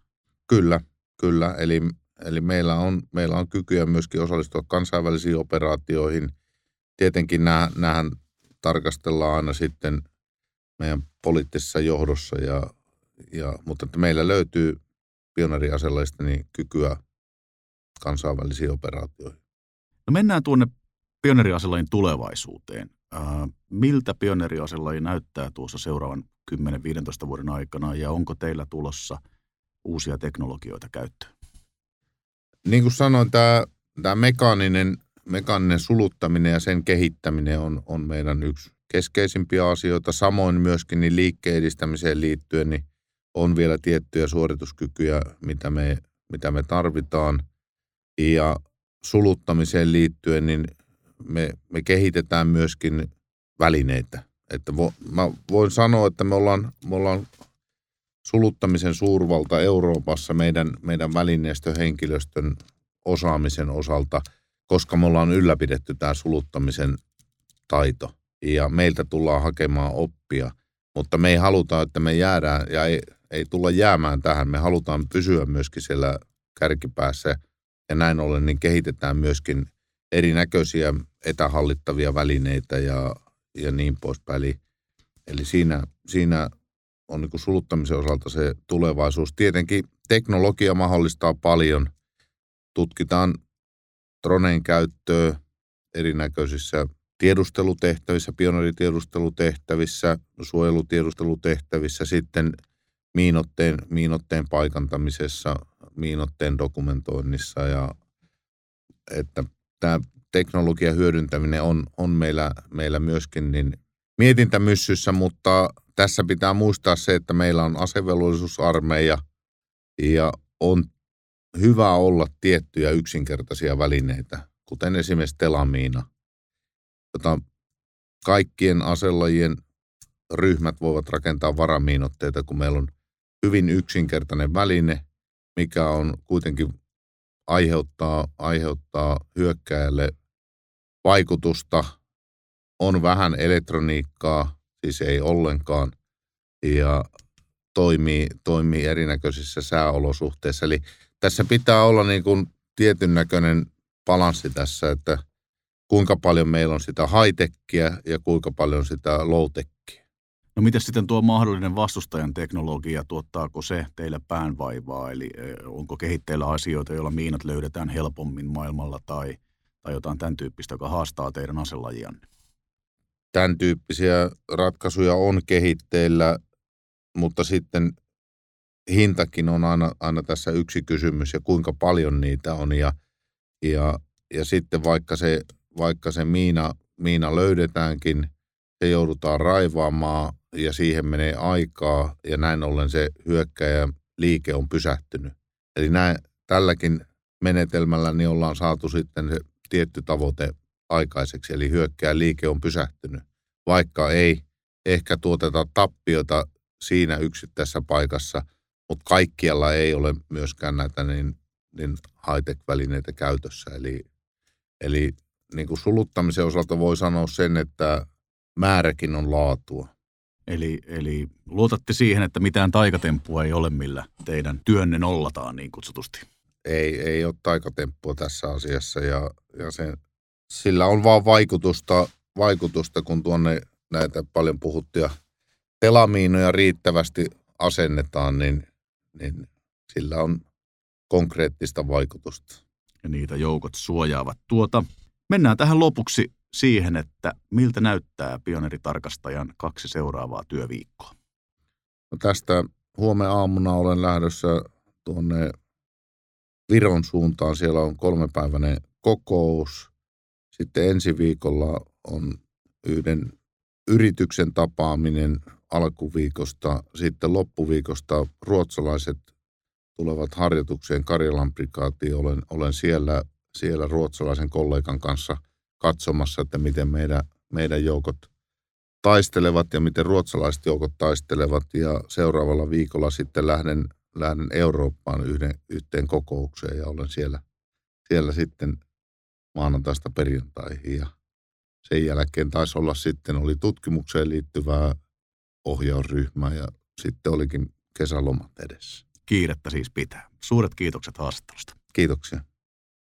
Kyllä, kyllä. Eli, eli meillä, on, meillä on kykyä myöskin osallistua kansainvälisiin operaatioihin. Tietenkin nämä, nämähän tarkastellaan aina sitten meidän poliittisessa johdossa, ja, ja, mutta että meillä löytyy pioneeriaselaista niin kykyä kansainvälisiin operaatioihin. No mennään tuonne pioneeriaselain tulevaisuuteen. Äh, miltä pioneeriaselaji näyttää tuossa seuraavan 10-15 vuoden aikana ja onko teillä tulossa uusia teknologioita käyttöön? Niin kuin sanoin, tämä, tämä mekaaninen, mekaaninen suluttaminen ja sen kehittäminen on, on meidän yksi keskeisimpiä asioita. Samoin myöskin niin liikkeen edistämiseen liittyen niin on vielä tiettyjä suorituskykyjä, mitä me, mitä me tarvitaan. Ja suluttamiseen liittyen niin me, me kehitetään myöskin välineitä. Että vo, mä voin sanoa, että me ollaan, me ollaan suluttamisen suurvalta Euroopassa meidän, meidän välineistöhenkilöstön osaamisen osalta, koska me ollaan ylläpidetty tämä suluttamisen taito. Ja meiltä tullaan hakemaan oppia, mutta me ei haluta, että me jäädään ja ei, ei tulla jäämään tähän. Me halutaan pysyä myöskin siellä kärkipäässä ja näin ollen niin kehitetään myöskin erinäköisiä etähallittavia välineitä ja, ja niin poispäin. Eli, eli siinä, siinä on niin suluttamisen osalta se tulevaisuus. Tietenkin teknologia mahdollistaa paljon. Tutkitaan droneen käyttöä erinäköisissä tiedustelutehtävissä, pioneeritiedustelutehtävissä, suojelutiedustelutehtävissä, sitten miinotteen, miinotteen paikantamisessa, miinotteen dokumentoinnissa ja että tämä teknologian hyödyntäminen on, on meillä, meillä myöskin niin mietintämyssyssä, mutta tässä pitää muistaa se, että meillä on asevelvollisuusarmeija ja on hyvä olla tiettyjä yksinkertaisia välineitä, kuten esimerkiksi telamiina, jota kaikkien aselajien ryhmät voivat rakentaa varamiinotteita, kun meillä on hyvin yksinkertainen väline, mikä on kuitenkin aiheuttaa, aiheuttaa hyökkäjälle vaikutusta, on vähän elektroniikkaa, siis ei ollenkaan, ja toimii, toimii erinäköisissä sääolosuhteissa. Eli tässä pitää olla niin kuin tietyn näköinen balanssi tässä, että kuinka paljon meillä on sitä high ja kuinka paljon sitä low No miten sitten tuo mahdollinen vastustajan teknologia, tuottaako se teille päänvaivaa? Eli onko kehitteillä asioita, joilla miinat löydetään helpommin maailmalla tai, tai jotain tämän tyyppistä, joka haastaa teidän aselajianne? Tämän tyyppisiä ratkaisuja on kehitteillä, mutta sitten hintakin on aina, aina tässä yksi kysymys ja kuinka paljon niitä on. Ja, ja, ja sitten vaikka se, vaikka se miina, miina löydetäänkin, se joudutaan raivaamaan ja siihen menee aikaa ja näin ollen se hyökkäjä liike on pysähtynyt. Eli näin, tälläkin menetelmällä niin ollaan saatu sitten se tietty tavoite aikaiseksi, eli hyökkää liike on pysähtynyt, vaikka ei ehkä tuoteta tappiota siinä yksittäisessä paikassa, mutta kaikkialla ei ole myöskään näitä niin, niin high-tech-välineitä käytössä. Eli, eli niin kuin suluttamisen osalta voi sanoa sen, että määräkin on laatua. Eli, eli luotatte siihen, että mitään taikatemppua ei ole, millä teidän työnne nollataan niin kutsutusti. Ei, ei ole taikatemppua tässä asiassa ja, ja se, sillä on vaan vaikutusta, vaikutusta, kun tuonne näitä paljon puhuttuja telamiinoja riittävästi asennetaan, niin, niin sillä on konkreettista vaikutusta. Ja niitä joukot suojaavat tuota. Mennään tähän lopuksi siihen, että miltä näyttää pioneeritarkastajan kaksi seuraavaa työviikkoa. No tästä huomenna aamuna olen lähdössä tuonne Viron suuntaan. Siellä on kolmepäiväinen kokous. Sitten ensi viikolla on yhden yrityksen tapaaminen alkuviikosta. Sitten loppuviikosta ruotsalaiset tulevat harjoitukseen Karjalan prikaatiin. Olen, olen siellä, siellä ruotsalaisen kollegan kanssa katsomassa, että miten meidän, meidän joukot taistelevat ja miten ruotsalaiset joukot taistelevat. Ja seuraavalla viikolla sitten lähden, lähden Eurooppaan yhden, yhteen kokoukseen ja olen siellä, siellä sitten maanantaista perjantaihin. Ja sen jälkeen taisi olla sitten, oli tutkimukseen liittyvää ohjausryhmää ja sitten olikin kesälomat edessä. Kiirettä siis pitää. Suuret kiitokset haastattelusta. Kiitoksia.